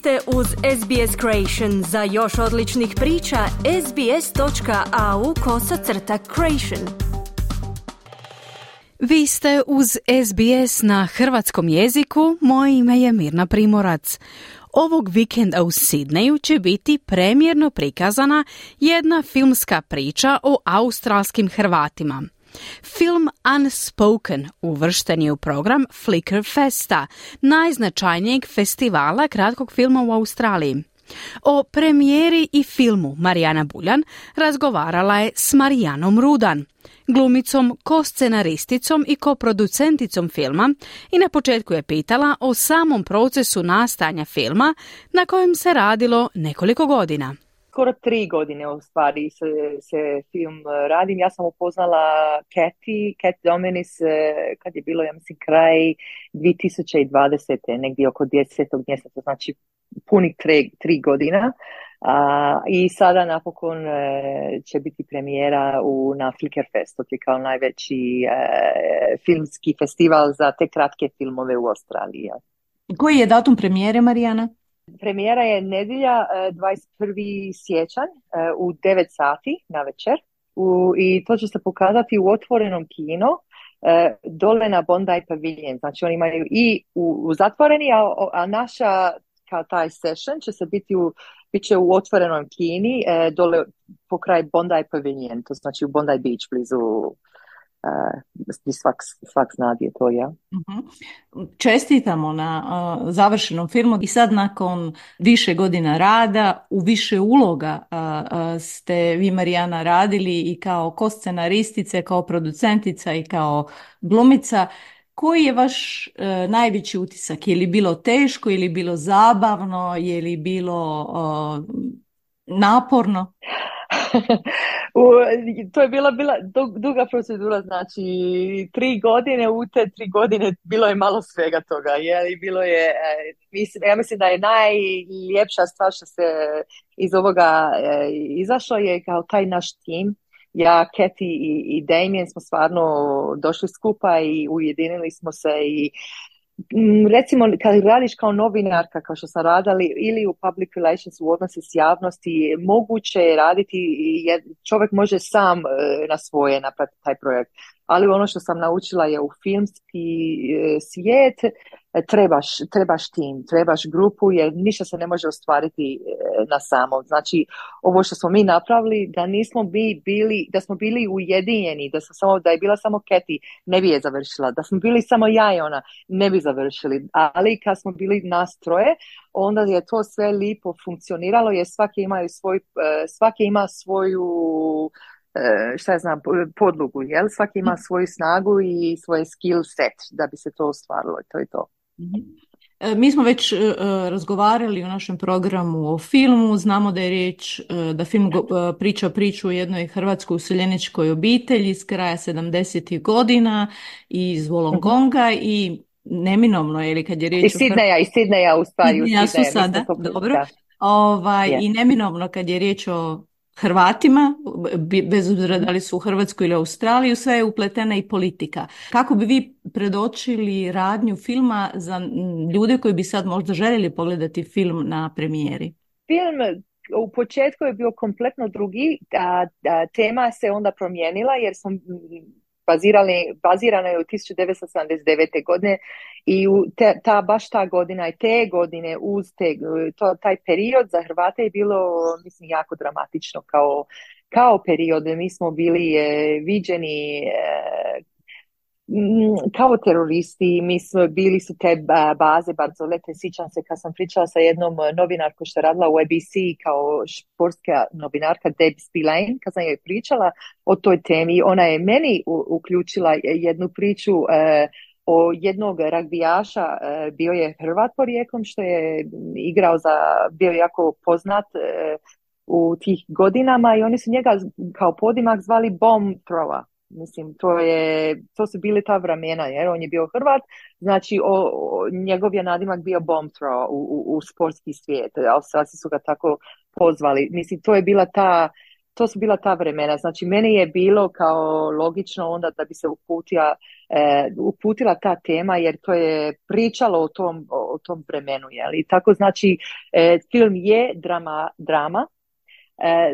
ste uz SBS Creation. Za još odličnih priča, sbs.au kosacrta creation. Vi ste uz SBS na hrvatskom jeziku. Moje ime je Mirna Primorac. Ovog vikenda u Sidneju će biti premjerno prikazana jedna filmska priča o australskim Hrvatima – Film Unspoken uvršten je u program Flickr Festa, najznačajnijeg festivala kratkog filma u Australiji. O premijeri i filmu Marijana Buljan razgovarala je s Marijanom Rudan, glumicom, ko-scenaristicom i ko-producenticom filma i na početku je pitala o samom procesu nastanja filma na kojem se radilo nekoliko godina skoro tri godine u stvari se, se film e, radim. Ja sam upoznala Keti, Kat Dominis e, kad je bilo, ja mislim, kraj 2020. negdje oko 10. mjeseca, znači punih tri, tri godina. A, I sada napokon e, će biti premijera u, na Flickr Festu, kao najveći filmski festival za te kratke filmove u Australiji. Koji je datum premijere, Marijana? Premijera je nedjelja 21. E, siječanj e, u 9 sati na večer u, i to će se pokazati u otvorenom kino e, dole na Bondi Pavilion. Znači oni imaju i u, u zatvoreni, a, a naša kao taj session će se biti u, bit će u otvorenom kini dole pokraj Bondi Pavilion, to znači u Bondi Beach blizu svak, svak zna je to, ja. uh Čestitamo na uh, završenom filmu i sad nakon više godina rada, u više uloga uh, ste vi Marijana radili i kao koscenaristice, kao producentica i kao glumica. Koji je vaš najveći utisak? Je li bilo teško, je li bilo zabavno, je li bilo naporno? to je bila, bila duga procedura, znači tri godine, u te tri godine bilo je malo svega toga, je, bilo je, e, mislim, ja mislim da je najljepša stvar što se iz ovoga e, izašlo je kao taj naš tim, ja, Keti i, Damien smo stvarno došli skupa i ujedinili smo se i recimo kad radiš kao novinarka kao što sam radili ili u public relations u odnosi s javnosti moguće je raditi čovjek može sam e, na svoje napraviti taj projekt. Ali ono što sam naučila je u filmski e, svijet trebaš, trebaš tim, trebaš grupu jer ništa se ne može ostvariti e, na samom. Znači ovo što smo mi napravili da nismo bi bili, da smo bili ujedinjeni, da, smo samo, da je bila samo Keti, ne bi je završila, da smo bili samo ja i ona, ne bi završili, ali kad smo bili nas troje, onda je to sve lipo funkcioniralo jer svaki ima svoj, svaki ima svoju E, šta znam, podlogu, jel? Svaki ima mhm. svoju snagu i svoj skill set da bi se to ostvarilo to je to. Mhm. E, mi smo već e, razgovarali u našem programu o filmu, znamo da je riječ, da film priča priču o jednoj hrvatskoj useljeničkoj obitelji iz kraja 70. godina iz Volongonga i neminovno je li kad je riječ iz Sidneja, iz Sidneja u stvari. Ja su sada, dobro. Ovaj, I neminovno kad je riječ o Hrvatima, bez obzira da li su u Hrvatskoj ili Australiju, sve je upletena i politika. Kako bi vi predočili radnju filma za ljude koji bi sad možda željeli pogledati film na premijeri? Film u početku je bio kompletno drugi, a, a tema se onda promijenila jer sam bazirali, bazirana je u 1979. godine i u te, ta, baš ta godina i te godine uz te, to, taj period za Hrvate je bilo mislim jako dramatično kao, kao period. Mi smo bili e, viđeni e, kao teroristi, mi smo, bili su te baze Barzolete, sjećam se kad sam pričala sa jednom novinarkom što je radila u ABC kao športska novinarka Deb Spillane, kad sam joj pričala o toj temi, ona je meni uključila jednu priču e, o jednog ragbijaša, e, bio je Hrvat porijekom što je igrao za, bio jako poznat e, u tih godinama i oni su njega kao podimak zvali bomb thrower Mislim, to, je, to su bili ta vremena, jer on je bio Hrvat, znači o, njegov je nadimak bio bomb throw u, u, u sportski svijet, Australci su ga tako pozvali. Mislim, to je bila ta, to su bila ta vremena. Znači, meni je bilo kao logično onda da bi se uputila, e, uputila ta tema, jer to je pričalo o tom, o tom vremenu. I tako znači film je drama, drama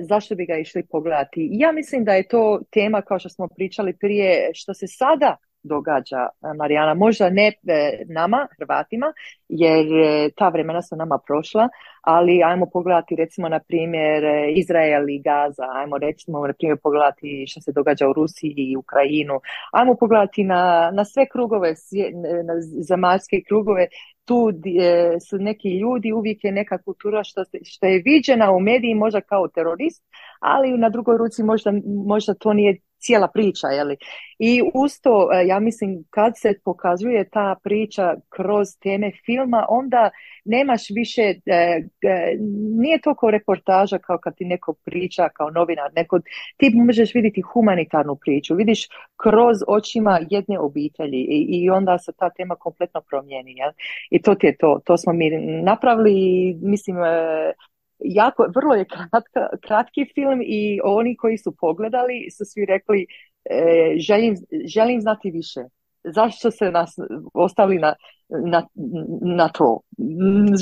zašto bi ga išli pogledati? Ja mislim da je to tema, kao što smo pričali prije, što se sada događa, e, Marijana. Možda ne e, nama, Hrvatima, jer e, ta vremena su nama prošla, ali ajmo pogledati recimo na primjer Izrael i Gaza, ajmo recimo na primjer pogledati što se događa u Rusiji i Ukrajinu, ajmo pogledati na, na sve krugove, na zemaljske krugove, tu su neki ljudi, uvijek je neka kultura što, što je viđena u mediji možda kao terorist, ali na drugoj ruci možda, možda to nije cijela priča, li I usto, e, ja mislim, kad se pokazuje ta priča kroz teme filma, onda nemaš više, e, nije toliko reportaža kao kad ti neko priča kao novinar, neko, ti možeš vidjeti humanitarnu priču, vidiš kroz očima jedne obitelji i, i onda se ta tema kompletno promijeni. Jel? I to ti je to, to smo mi napravili i mislim, e, jako, vrlo je kratka, kratki film i oni koji su pogledali su svi rekli e, želim, želim znati više. Zašto se nas ostavili na, na, na to?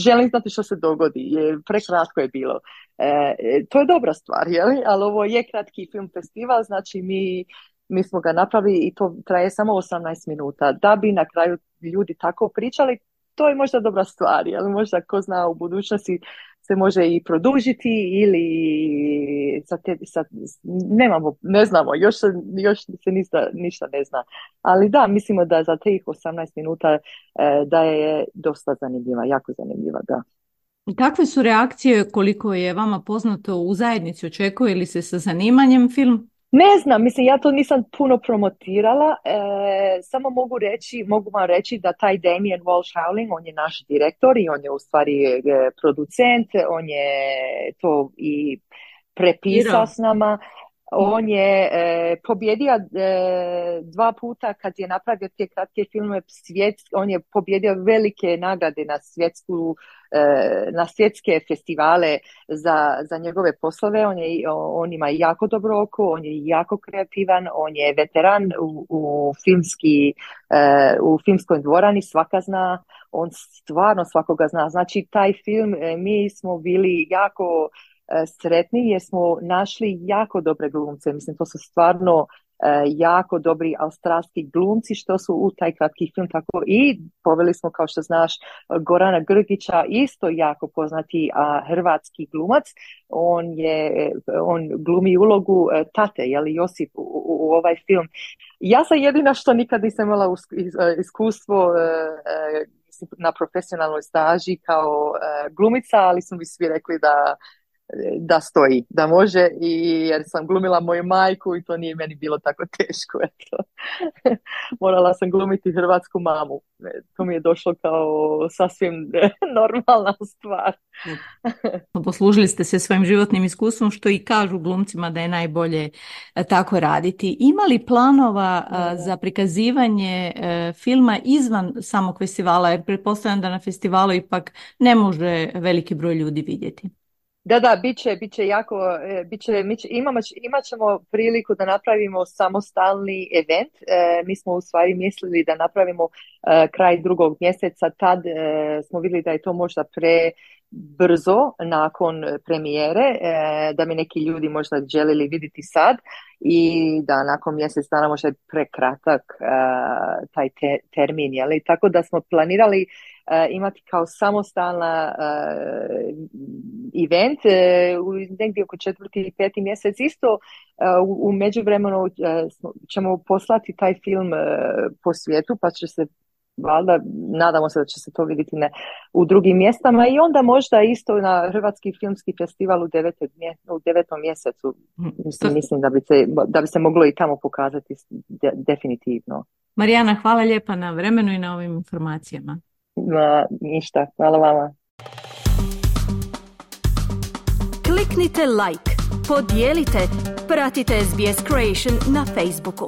Želim znati što se dogodi. Je, prekratko je bilo. E, to je dobra stvar, li ali ovo je kratki film festival, znači mi, mi smo ga napravili i to traje samo 18 minuta. Da bi na kraju ljudi tako pričali, to je možda dobra stvar, ali možda ko zna u budućnosti se može i produžiti ili sa te, sa, nemamo, ne znamo, još još se ništa, ništa ne zna. Ali da, mislimo da za tih 18 minuta e, da je dosta zanimljiva, jako zanimljiva, da. Kakve su reakcije koliko je vama poznato u zajednici? Očekuje li se sa zanimanjem film? Ne znam, mislim, ja to nisam puno promotirala, e, samo mogu reći, mogu vam reći da taj Damien Walsh Howling, on je naš direktor i on je u stvari e, producent, on je to i prepisao s nama, on je e, pobjedio dva puta kad je napravio te kratke filmove, svjet, on je pobjedio velike nagrade na svjetsku E, na svjetske festivale za, za njegove poslove. On, je, on ima jako dobro oko, on je jako kreativan, on je veteran u, u, filmski, e, u filmskoj dvorani, svaka zna, on stvarno svakoga zna. Znači taj film, e, mi smo bili jako sretni jer smo našli jako dobre glumce. Mislim, to su stvarno E, jako dobri australski glumci što su u taj kratki film. Tako i poveli smo kao što znaš Gorana Grgića isto jako poznati a, hrvatski glumac. On je on glumi ulogu e, tate jeli Josip u, u, ovaj film. Ja sam jedina što nikad nisam imala iskustvo e, na profesionalnoj staži kao glumica ali su mi svi rekli da da stoji, da može i jer sam glumila moju majku i to nije meni bilo tako teško. Eto. Morala sam glumiti hrvatsku mamu. E, to mi je došlo kao sasvim normalna stvar. Poslužili ste se svojim životnim iskustvom što i kažu glumcima da je najbolje e, tako raditi. Ima li planova e, za prikazivanje filma izvan samog festivala? Jer pretpostavljam da na festivalu ipak ne može veliki broj ljudi vidjeti. Da, da, bit će, bit će jako, e, bit će, mi imamo, imat ćemo priliku da napravimo samostalni event. E, mi smo u stvari mislili da napravimo e, kraj drugog mjeseca, tad smo vidjeli da je to možda pre brzo nakon premijere, da mi neki ljudi možda željeli vidjeti sad i da nakon mjesec dana možda je prekratak taj termin, jeli? tako da smo planirali E, imati kao samostalna uh, event uh, negdje oko četvrti i peti mjesec isto u, u međuvremenu ćemo poslati taj film po svijetu pa će se valjda nadamo se da će se to vidjeti ne, u drugim mjestama i onda možda isto na Hrvatski filmski festival u, devetet, u devetom mjesecu hm, mislim, mislim da, bi se, da bi se moglo i tamo pokazati definitivno. Marijana, hvala lijepa na vremenu i na ovim informacijama. Ma, ništa, hvala vama. Kliknite like, podijelite, pratite SBS Creation na Facebooku.